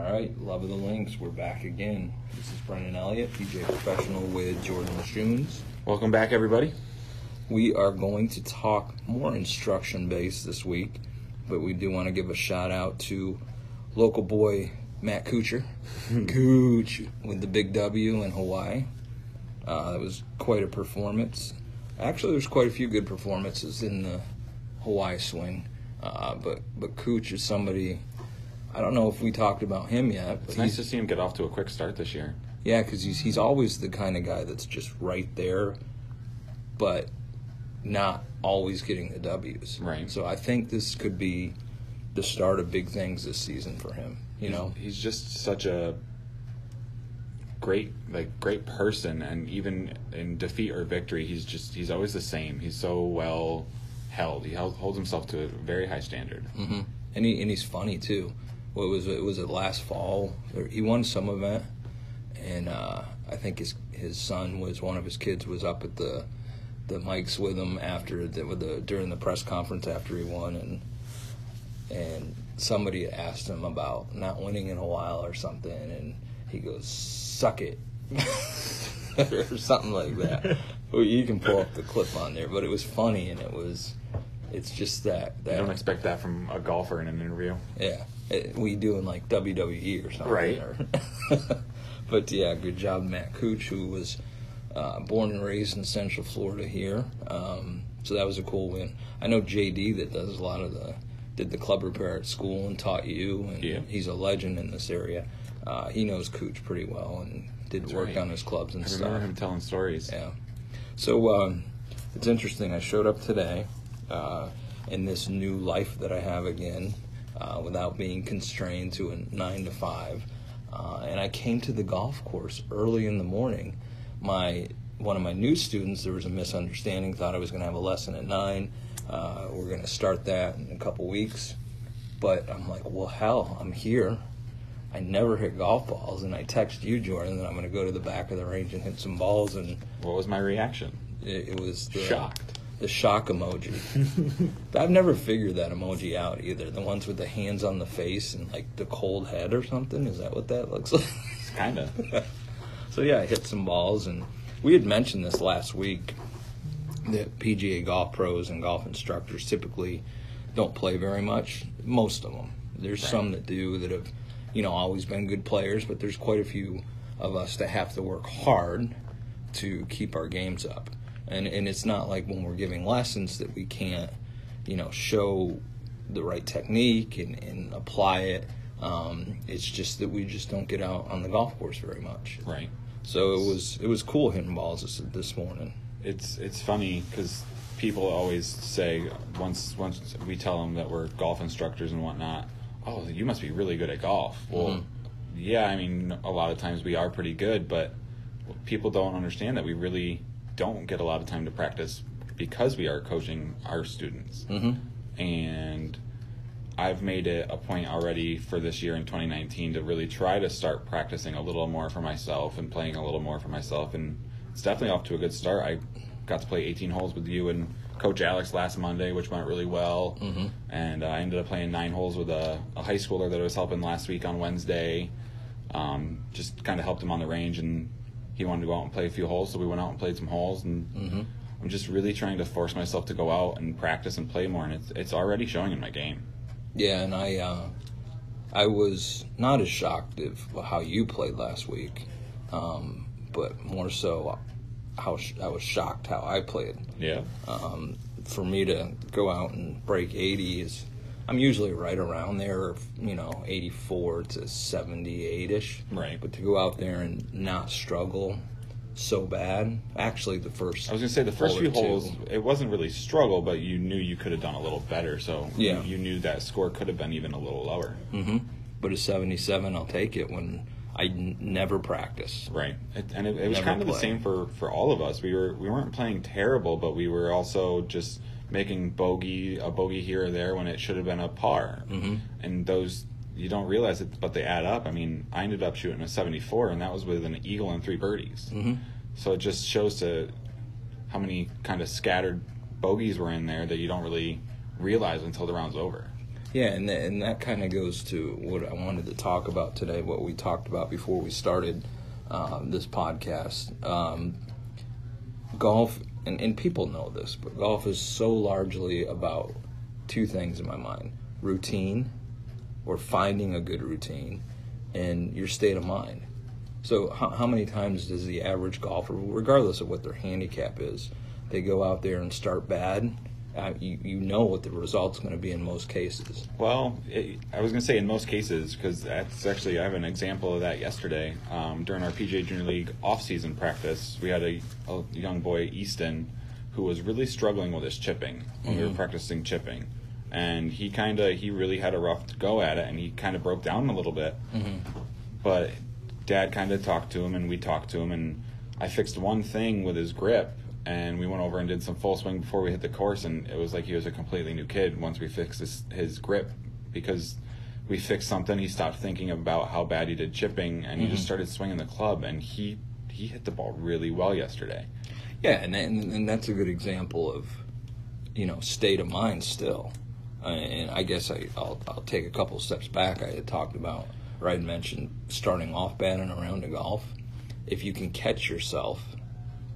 All right, love of the links. We're back again. This is Brendan Elliott, PGA Professional with Jordan Lashoons. Welcome back, everybody. We are going to talk more instruction based this week, but we do want to give a shout out to local boy Matt Kuchar, Cooch with the big W in Hawaii. Uh, that was quite a performance. Actually, there's quite a few good performances in the Hawaii swing, uh, but but Cooch is somebody. I don't know if we talked about him yet. But It's nice to see him get off to a quick start this year. yeah, because he's he's always the kind of guy that's just right there, but not always getting the W's. Right. So I think this could be the start of big things this season for him. You know. he's just such a great, like great person, and even in defeat or victory, he's just he's always the same. He's so well held. He held, holds himself to a very high standard. hmm And he and he's funny too. What was it? Was it last fall? Or He won some event, and uh, I think his his son was one of his kids was up at the the mics with him after the, with the during the press conference after he won, and and somebody asked him about not winning in a while or something, and he goes, "Suck it." or something like that. Well, you can pull up the clip on there, but it was funny and it was, it's just that You that don't expect that from a golfer in an interview. yeah, it, we doing like WWE or something, Right. or- but yeah, good job, Matt Cooch, who was uh, born and raised in Central Florida here. Um, so that was a cool win. I know JD that does a lot of the did the club repair at school and taught you, and Yeah. he's a legend in this area. Uh, he knows Cooch pretty well and did That's work right. on his clubs and I stuff. remember him telling stories. Yeah. So um, it's interesting. I showed up today uh, in this new life that I have again, uh, without being constrained to a nine to five, uh, and I came to the golf course early in the morning. My one of my new students, there was a misunderstanding. Thought I was going to have a lesson at nine. Uh, we're going to start that in a couple weeks, but I'm like, well, hell, I'm here. I never hit golf balls, and I text you, Jordan, that I'm going to go to the back of the range and hit some balls, and What was my reaction? it, it was the, Shocked. The shock emoji. I've never figured that emoji out either. The ones with the hands on the face and like the cold head or something. Is that what that looks like? Kind of. so yeah, I hit some balls, and we had mentioned this last week that PGA golf pros and golf instructors typically don't play very much. Most of them. There's Right. some that do that have, you know, always been good players, but there's quite a few of us that have to work hard to keep our games up. And and it's not like when we're giving lessons that we can't, you know, show the right technique and, and apply it. Um, it's just that we just don't get out on the golf course very much. Right. So it was it was cool hitting balls this, this morning. it's it's funny because people always say once once we tell them that we're golf instructors and whatnot, oh, you must be really good at golf. Well, Mhm. yeah, I mean, a lot of times we are pretty good, but people don't understand that we really don't get a lot of time to practice because we are coaching our students. Mm-hmm. And I've made it a point already for this year in 2019 to really try to start practicing a little more for myself and playing a little more for myself. And it's definitely off to a good start. I got to play 18 holes with you and Coach Alex last Monday, which went really well. Mm-hmm. And uh, I ended up playing nine holes with a, a high schooler that I was helping last week on Wednesday. Um, just kind of helped him on the range, and he wanted to go out and play a few holes, so we went out and played some holes. And Mm-hmm. I'm just really trying to force myself to go out and practice and play more, and it's it's already showing in my game. Yeah, and I uh, I was not as shocked of how you played last week, um, but more so how sh- I was shocked how I played. Yeah. Um, for me to go out and break 80 is I'm usually right around there, you know, 84 to 78 ish. Right. But to go out there and not struggle so bad, actually, the first I was gonna say the first few two- holes, it wasn't really struggle, but you knew you could have done a little better. So Yeah. you, you knew that score could have been even a little lower. Mm-hmm. But a 77, I'll take it when I n- never practice. Right, it, and it, it was Never kind of the same for, for all of us. We were we weren't playing terrible, but we were also just making bogey a bogey here or there when it should have been a par. Mhm. And those you don't realize it, but they add up. I mean, I ended up shooting a seventy four, and that was with an eagle and three birdies. hmm So it just shows to how many kind of scattered bogeys were in there that you don't really realize until the round's over. Yeah, and th- and that kind of goes to what I wanted to talk about today. What we talked about before we started um, this podcast. Um, golf, and, and people know this, but golf is so largely about two things in my mind: routine, or finding a good routine, and your state of mind. So, how, how many times does the average golfer, regardless of what their handicap is, they go out there and start bad? Uh, you, you know what the result's going to be in most cases. Well, it, I was going to say in most cases because that's actually I have an example of that yesterday um, during our PGA Junior League off-season practice. We had a, a young boy Easton who was really struggling with his chipping when we were practicing chipping, and he kind of he really had a rough go at it, and he kind of broke down a little bit. But Dad kind of talked to him, and we talked to him, and I fixed one thing with his grip, and we went over and did some full swing before we hit the course, and it was like he was a completely new kid once we fixed his, his grip because we fixed something. He stopped thinking about how bad he did chipping, and he just mm-hmm. started swinging the club, and he he hit the ball really well yesterday. Yeah, and, and and that's a good example of, you know, state of mind still. And I guess I, I'll I'll take a couple steps back. I had talked about, or I had mentioned starting off bad and around to golf. If you can catch yourself,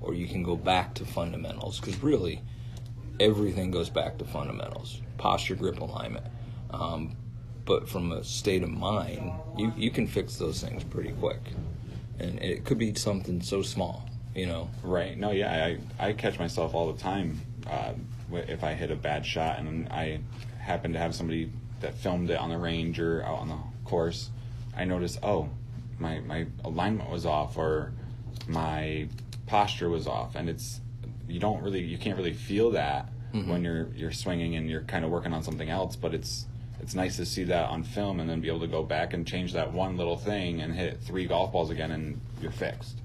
or you can go back to fundamentals, because really, everything goes back to fundamentals: posture, grip, alignment. Um, but from a state of mind, you you can fix those things pretty quick, and it could be something so small, you know. Right. No, yeah, I, I catch myself all the time uh, if I hit a bad shot and I happen to have somebody that filmed it on the range or out on the course. I notice, oh, my, my alignment was off or my posture was off. And it's, you don't really, you can't really feel that when you're, you're swinging and you're kind of working on something else, but it's, it's nice to see that on film and then be able to go back and change that one little thing and hit three golf balls again and you're fixed.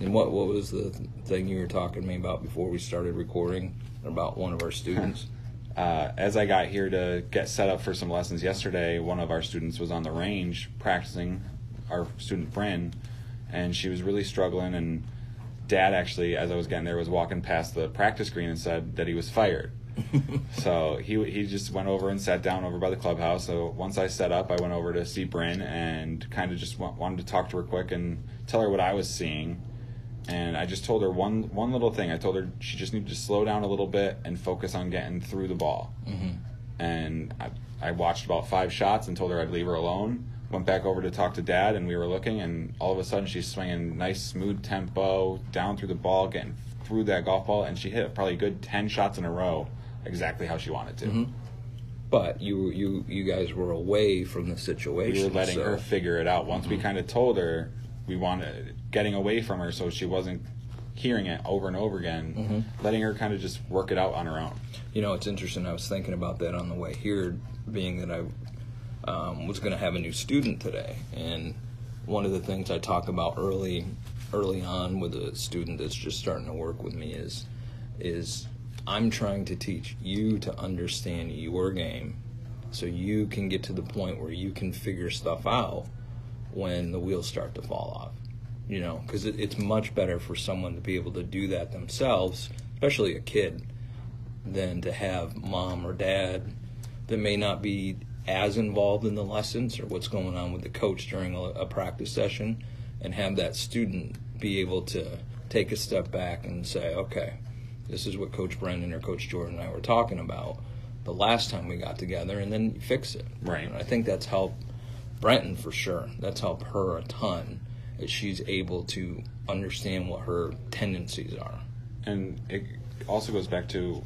And what what was the thing you were talking to me about before we started recording about one of our students? uh, as I got here to get set up for some lessons yesterday, one of our students was on the range practicing, our student Bryn, and she was really struggling. And Dad actually, as I was getting there, was walking past the practice green and said that he was fired. so he he just went over and sat down over by the clubhouse. So once I set up, I went over to see Bryn and kind of just wa- wanted to talk to her quick and tell her what I was seeing. And I just told her one one little thing. I told her she just needed to slow down a little bit and focus on getting through the ball. Mm-hmm. And I, I watched about five shots and told her I'd leave her alone. Went back over to talk to Dad, and we were looking, and all of a sudden she's swinging nice, smooth tempo down through the ball, getting through that golf ball, and she hit probably a good ten shots in a row, exactly how she wanted to. Mm-hmm. But you you you guys were away from the situation. we were letting so- her figure it out. Once we mm-hmm. kind of told her we wanted getting away from her, so she wasn't hearing it over and over again, mm-hmm. letting her kind of just work it out on her own. You know, it's interesting. I was thinking about that on the way here, being that I um, was going to have a new student today, and one of the things I talk about early, early on with a student that's just starting to work with me is, is I'm trying to teach you to understand your game, so you can get to the point where you can figure stuff out when the wheels start to fall off. You know, because it, it's much better for someone to be able to do that themselves, especially a kid than to have mom or dad that may not be as involved in the lessons or what's going on with the coach during a, a practice session and have that student be able to take a step back and say, okay, this is what Coach Brendan or Coach Jordan and I were talking about the last time we got together, and then fix it. Right. And I think that's helped Brenton for sure. That's helped her a ton. That she's able to understand what her tendencies are. And it also goes back to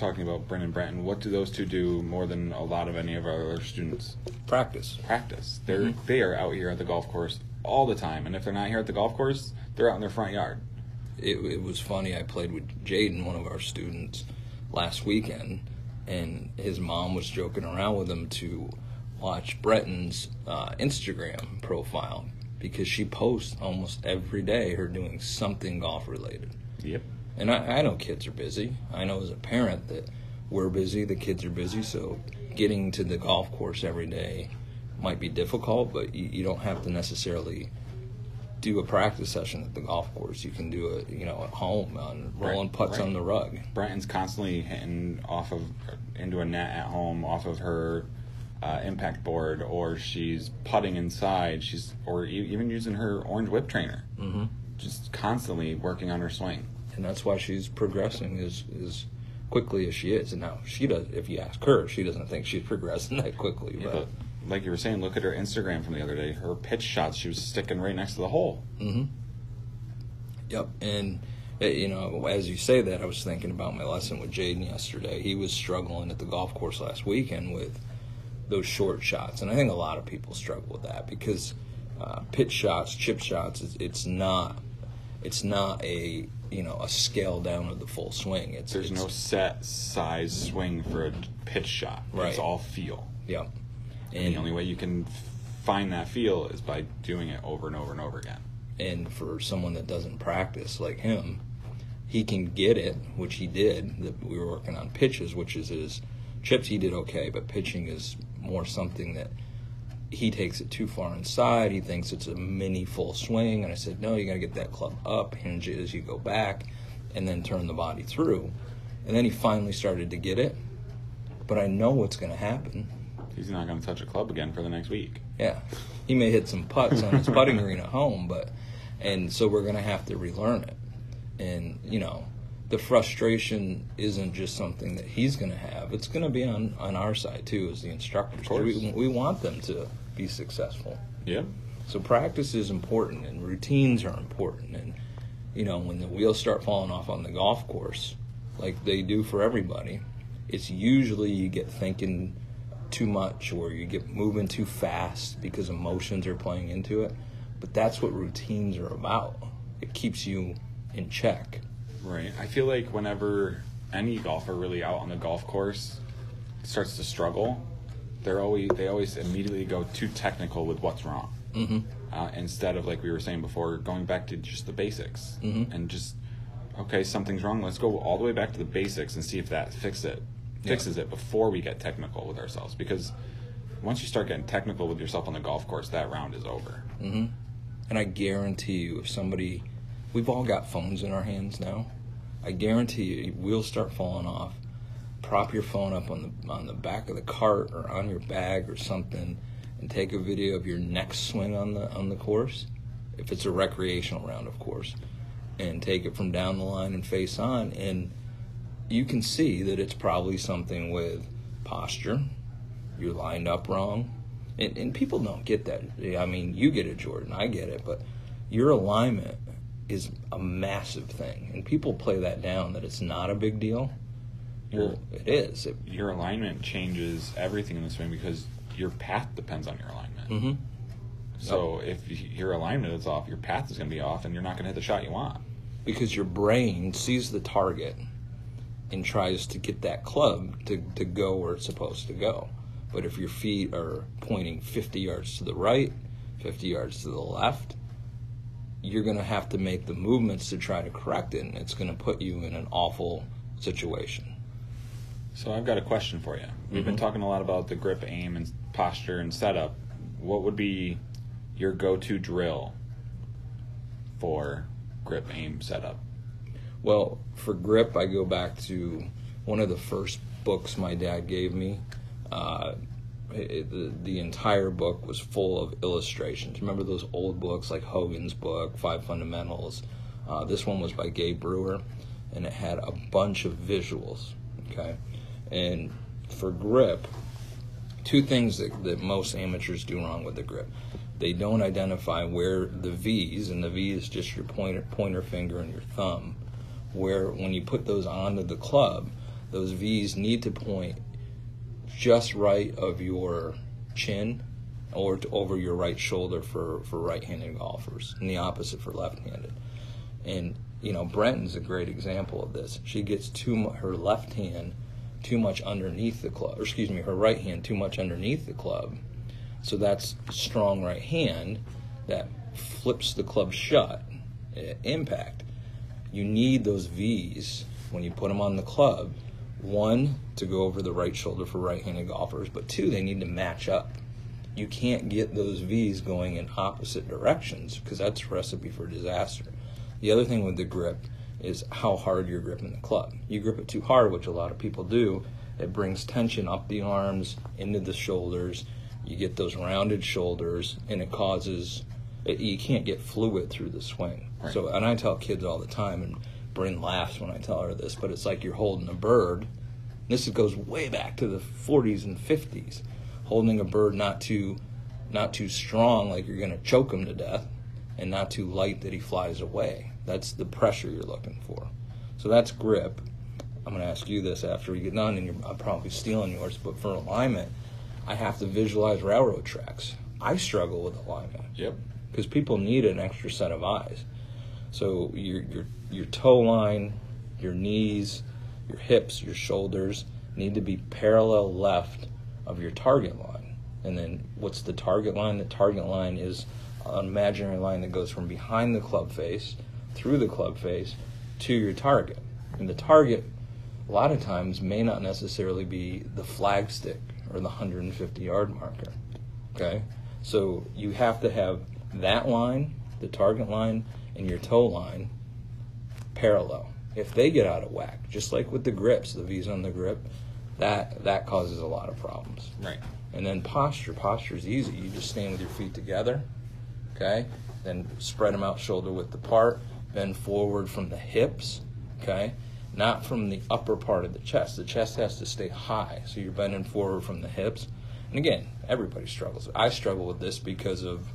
talking about Brendan Brenton. What do those two do more than a lot of any of our other students? Practice. Practice. They're they are out here at the golf course all the time, and if they're not here at the golf course, they're out in their front yard. it, it was funny. I played with Jaden, one of our students, last weekend, and his mom was joking around with him to watch Breton's uh, Instagram profile because she posts almost every day her doing something golf related. Yep. And I, I know kids are busy. I know as a parent that we're busy, the kids are busy, so getting to the golf course every day might be difficult, but you, you don't have to necessarily do a practice session at the golf course. You can do it, you know, at home on rolling putts on the rug. Brenton's constantly hitting off of into a net at home off of her uh, impact board, or she's putting inside. She's or e- even using her orange whip trainer. Mm-hmm. Just constantly working on her swing. And that's why she's progressing as as quickly as she is. And now she does. If you ask her, she doesn't think she's progressing that quickly. But But like you were saying, look at her Instagram from the other day. Her pitch shots, she was sticking right next to the hole. Mm-hmm. yep. And uh, you know, as you say that, I was thinking about my lesson with Jaden yesterday. He was struggling at the golf course last weekend with those short shots, and I think a lot of people struggle with that because uh, pitch shots, chip shots, it's, it's not. It's not a you know a scale down of the full swing. It's There's it's, no set size swing for a pitch shot. Right. It's all feel. Yep. And the only way you can find that feel is by doing it over and over and over again. and for someone that doesn't practice like him, he can get it, which he did. That we were working on pitches, which is his chips. He did okay, but pitching is more something that he takes it too far inside. He thinks it's a mini full swing, and I said, no, you got to get that club up, hinge it as you go back, and then turn the body through. And then he finally started to get it, but I know what's going to happen. He's not going to touch a club again for the next week. Yeah, he may hit some putts on his putting green at home, but and so we're gonna have to relearn it. And you know, the frustration isn't just something that he's gonna have; it's gonna be on on our side too, as the instructors. We, we want them to be successful. Yep. So practice is important, and routines are important. And you know, when the wheels start falling off on the golf course, like they do for everybody, it's usually you get thinking too much or you get moving too fast because emotions are playing into it. But that's what routines are about. It keeps you in check. Right. I feel like whenever any golfer really out on the golf course starts to struggle, they're always they always immediately go too technical with what's wrong. Mm-hmm. Uh, instead of like we were saying before, going back to just the basics Mm-hmm. and just okay, something's wrong. Let's go all the way back to the basics and see if that fix it fixes it before we get technical with ourselves. Because once you start getting technical with yourself on the golf course, that round is over. And I guarantee you, if somebody, we've all got phones in our hands now. I guarantee you, we'll start falling off. Prop your phone up on the on the back of the cart or on your bag or something, and take a video of your next swing on the on the course. If it's a recreational round, of course, and take it from down the line and face on, and you can see that it's probably something with posture. You're lined up wrong. And, and people don't get that. I mean, you get it, Jordan. I get it. But your alignment is a massive thing. And people play that down that it's not a big deal. Well, it is. It, Your alignment changes everything in the swing because your path depends on your alignment. Mhm. So if your alignment is off, your path is going to be off, and you're not going to hit the shot you want. because your brain sees the target and tries to get that club to, to go where it's supposed to go. But if your feet are pointing 50 yards to the right, 50 yards to the left, you're going to have to make the movements to try to correct it, and it's going to put you in an awful situation. So I've got a question for you. We've been talking a lot about the grip, aim, and posture and setup. What would be your go-to drill for grip, aim, setup? Well, for grip, I go back to one of the first books my dad gave me. Uh, it, the, the entire book was full of illustrations. Remember those old books like Hogan's book, Five Fundamentals? Uh, this one was by Gabe Brewer, and it had a bunch of visuals. Okay, and for grip, two things that, that most amateurs do wrong with the grip. They don't identify where the V's, and the V is just your pointer, pointer finger and your thumb, where when you put those onto the club, those V's need to point just right of your chin or over your right shoulder for, for right-handed golfers, and the opposite for left-handed. And you know, Brenton's a great example of this. She gets too mu- her left hand too much underneath the club, or excuse me, her right hand too much underneath the club. So that's strong right hand that flips the club shut. eh, Impact. You need those V's when you put them on the club. One to go over the right shoulder for right-handed golfers, but two they need to match up. you can't get those V's going in opposite directions because that's a recipe for disaster. The other thing with the grip is how hard you're gripping the club. You grip it too hard, which a lot of people do, it brings tension up the arms, into the shoulders. You get those rounded shoulders, and it causes it, you can't get fluid through the swing. Right. So, and I tell kids all the time, and Bryn laughs when I tell her this, but it's like you're holding a bird. This goes way back to the 40s and 50s, holding a bird not too, not too strong, like you're going to choke him to death, and not too light that he flies away. That's the pressure you're looking for. So that's grip. I'm going to ask you this after we get done, and you're, I'm probably stealing yours, but for alignment, I have to visualize railroad tracks. I struggle with alignment Yep. because people need an extra set of eyes. So your your your toe line, your knees, your hips, your shoulders need to be parallel left of your target line. And then what's the target line? The target line is an imaginary line that goes from behind the club face through the club face to your target. And the target a lot of times may not necessarily be the flag stick or the 150 yard marker. Okay? So you have to have that line, the target line, and your toe line parallel. If they get out of whack, just like with the grips, the V's on the grip, that that causes a lot of problems. Right. And then posture. Posture is easy. You just stand with your feet together, okay? Then spread them out shoulder width apart. Bend forward from the hips, okay? Not from the upper part of the chest. The chest has to stay high, so you're bending forward from the hips. And again, everybody struggles. I struggle with this because of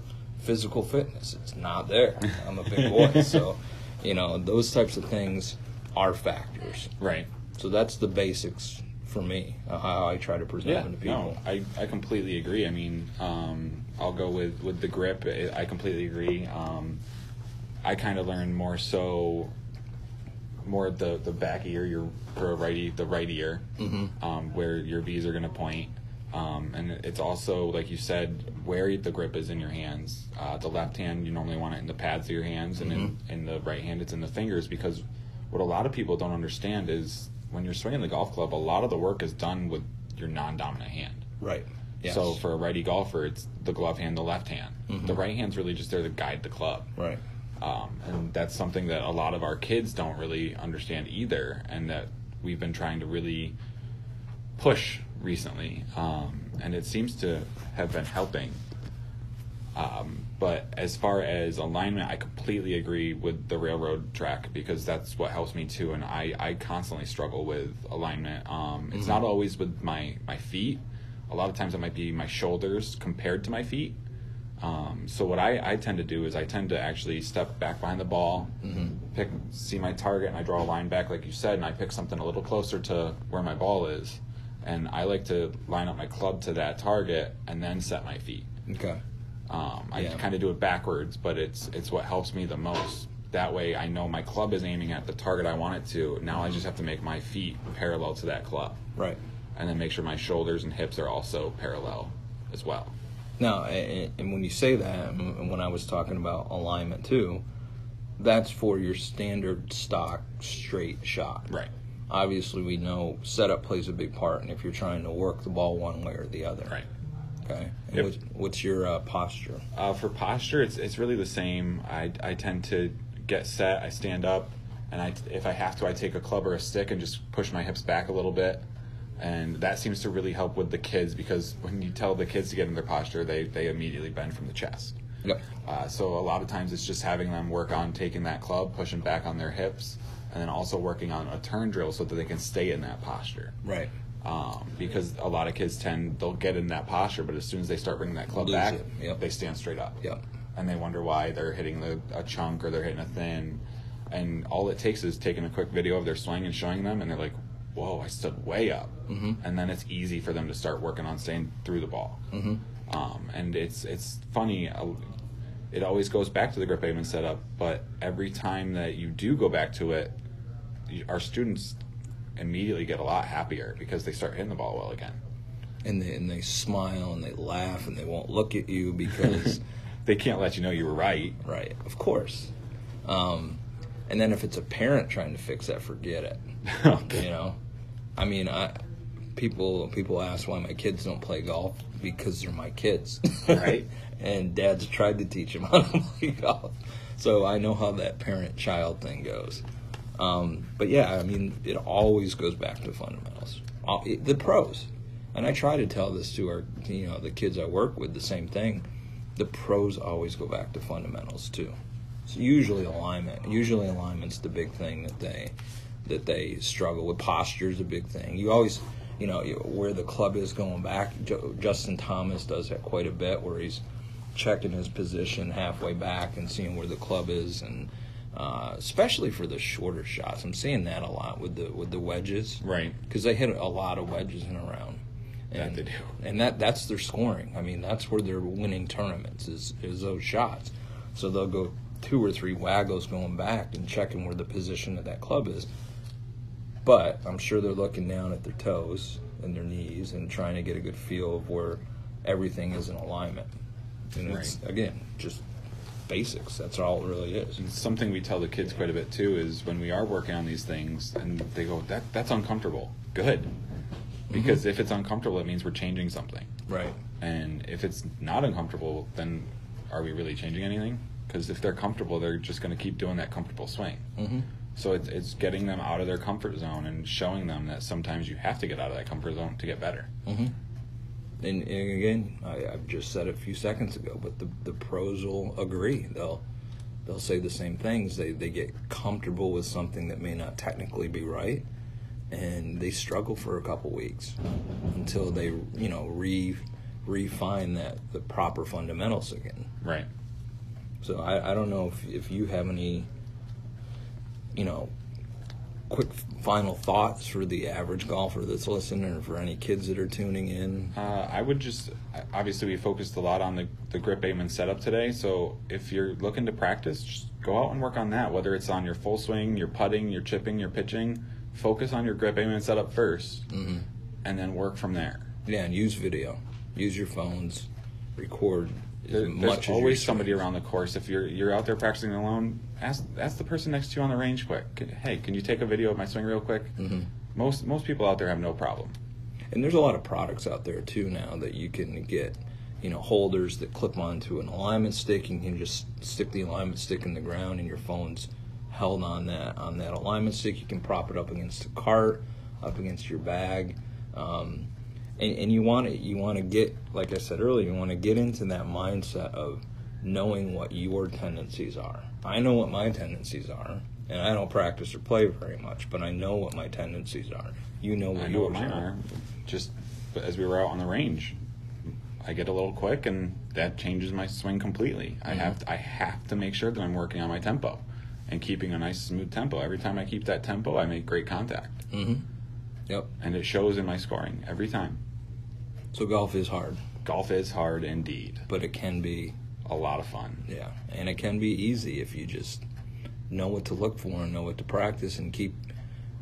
physical fitness. It's not there. I'm a big boy, so you know those types of things are factors. Right. So that's the basics for me. How I try to present Yeah, them to people. no, I, I completely agree. I mean, um, I'll go with, with the grip. I completely agree. Um, I kind of learned more so, more the the back ear, your for a righty, the right ear, um, where your V's are going to point. Um, and it's also, like you said, where the grip is in your hands. Uh, the left hand, you normally want it in the pads of your hands, and in, in the right hand, it's in the fingers. Because what a lot of people don't understand is when you're swinging the golf club, a lot of the work is done with your non-dominant hand. Right. Yes. So for a righty golfer, it's the glove hand, the left hand. The right hand's really just there to guide the club. right. Um, and that's something that a lot of our kids don't really understand either, and that we've been trying to really push recently. Um, and it seems to have been helping. Um, but as far as alignment, I completely agree with the railroad track because that's what helps me too. And I, I constantly struggle with alignment. Um, it's not always with my, my feet. A lot of times it might be my shoulders compared to my feet. Um, so what I, I tend to do is I tend to actually step back behind the ball, pick see my target, and I draw a line back like you said, and I pick something a little closer to where my ball is, and I like to line up my club to that target and then set my feet. Okay. Um, I Yeah. kind of do it backwards, but it's it's what helps me the most. That way, I know my club is aiming at the target I want it to. Now I just have to make my feet parallel to that club, Right. and then make sure my shoulders and hips are also parallel as well. Now, and, and when you say that, and when I was talking about alignment too, that's for your standard stock straight shot. Right. Obviously, we know setup plays a big part, and if you're trying to work the ball one way or the other. Right. Okay. Yep. what's, what's your uh, posture? Uh, for posture, it's it's really the same. I I tend to get set. I stand up, and I if I have to, I take a club or a stick and just push my hips back a little bit, and that seems to really help with the kids because when you tell the kids to get in their posture, they they immediately bend from the chest. Yep. Uh, so a lot of times it's just having them work on taking that club, pushing back on their hips, and then also working on a turn drill so that they can stay in that posture. Right. Um, because a lot of kids tend they'll get in that posture, but as soon as they start bringing that club Lose back. Yep. they stand straight up Yep. and they wonder why they're hitting the, a chunk or they're hitting a thin. And all it takes is taking a quick video of their swing and showing them, and they're like, "Whoa, I stood way up." Mm-hmm. And then it's easy for them to start working on staying through the ball. Mm-hmm. Um, and it's it's funny. It always goes back to the grip aim and setup, but every time that you do go back to it, our students immediately get a lot happier because they start hitting the ball well again. And they and they smile and they laugh and they won't look at you because They can't let you know you were right. right, of course. Um, and then if it's a parent trying to fix that, forget it. you know, I mean, I people people ask why my kids don't play golf because they're my kids, Right. and dads tried to teach them how to play golf, so I know how that parent-child thing goes. Um, but yeah, I mean, it always goes back to fundamentals. All- it- The pros, and I try to tell this to our, you know, the kids I work with, the same thing. The pros always go back to fundamentals too. So usually alignment. Usually alignment's the big thing that they that they struggle with. Posture's a big thing. You always, you know, you, where the club is going back. Jo- Justin Thomas does that quite a bit, where he's checking his position halfway back and seeing where the club is, and uh, especially for the shorter shots, I'm seeing that a lot with the with the wedges, Right. Because they hit a lot of wedges in a round. That And, they do. and that that's their scoring. I mean, that's where they're winning tournaments is is those shots. So they'll go two or three waggles going back and checking where the position of that club is. But I'm sure they're looking down at their toes and their knees and trying to get a good feel of where everything is in alignment. And it's again just basics. That's all it really is. And something we tell the kids quite a bit too is when we are working on these things and they go that that's uncomfortable good because if it's uncomfortable it means we're changing something Right. and if it's not uncomfortable then are we really changing anything because if they're comfortable they're just going to keep doing that comfortable swing Mm-hmm. so it's, it's getting them out of their comfort zone and showing them that sometimes you have to get out of that comfort zone to get better Mm-hmm. And, and again, I, I've just said it a few seconds ago, but the, the pros will agree. They'll they'll say the same things. They they get comfortable with something that may not technically be right, and they struggle for a couple weeks until they you know re refine that the proper fundamentals again. right So I, I don't know if if you have any you know quick final thoughts for the average golfer that's listening or for any kids that are tuning in. Uh, I would just obviously we focused a lot on the the grip aim and setup today. So if you're looking to practice, just go out and work on that. Whether it's on your full swing, your putting, your chipping, your pitching, focus on your grip aim and setup 1st Mhm. and then work from there. Yeah, and use video. Use your phones. Record There, there's always somebody around the course. If you're you're out there practicing alone, ask ask the person next to you on the range quick. Hey, can you take a video of my swing real quick? Mhm. Most most people out there have no problem. And there's a lot of products out there too now that you can get, you know, holders that clip onto an alignment stick. You can just stick the alignment stick in the ground, and your phone's held on that on that alignment stick. You can prop it up against a cart, up against your bag, um, and, and you want to you want to get, like I said earlier, you want to get into that mindset of knowing what your tendencies are. I know what my tendencies are. And I don't practice or play very much, but I know what my tendencies are. You know what I know what mine are. are. Just as we were out on the range, I get a little quick, and that changes my swing completely. I Mhm. have to, I have to make sure that I'm working on my tempo and keeping a nice smooth tempo. Every time I keep that tempo, I make great contact, Mm-hmm. Yep. and it shows in my scoring every time. So golf is hard, Golf is hard indeed. but it can be, A lot of fun. yeah, and it can be easy if you just know what to look for and know what to practice and keep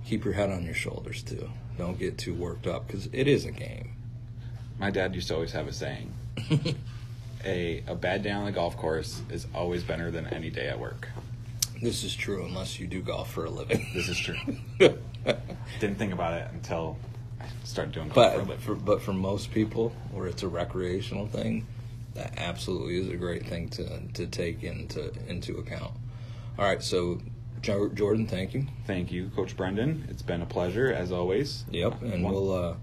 keep your head on your shoulders too. Don't get too worked up because it is a game. My dad used to always have a saying: a a bad day on the golf course is always better than any day at work. this is true unless you do golf for a living. This is true. Didn't think about it until I started doing golf for a but for, but for most people, where it's a recreational thing, that absolutely is a great thing to to take into into account. All right, so Jo- Jordan, thank you. Thank you, Coach Brendan. It's been a pleasure as always. Yep, and we'll. Uh,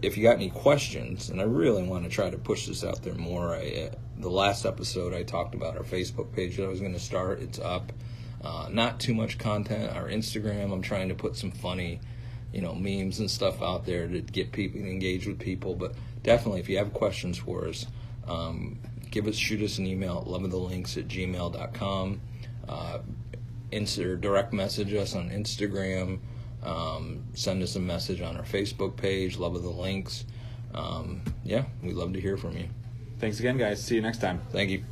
if you got any questions, and I really want to try to push this out there more. I, uh, the last episode I talked about our Facebook page that I was going to start. It's up. Uh, not too much content. Our Instagram, I'm trying to put some funny, you know, memes and stuff out there to get people engaged with people. But definitely, if you have questions for us, um, give us shoot us an email at loveofthelinks at gmail.com. Uh, insert direct message us on Instagram. Um, send us a message on our Facebook page, Love of the Links. Um, yeah, we'd love to hear from you. Thanks again, guys. See you next time. Thank you.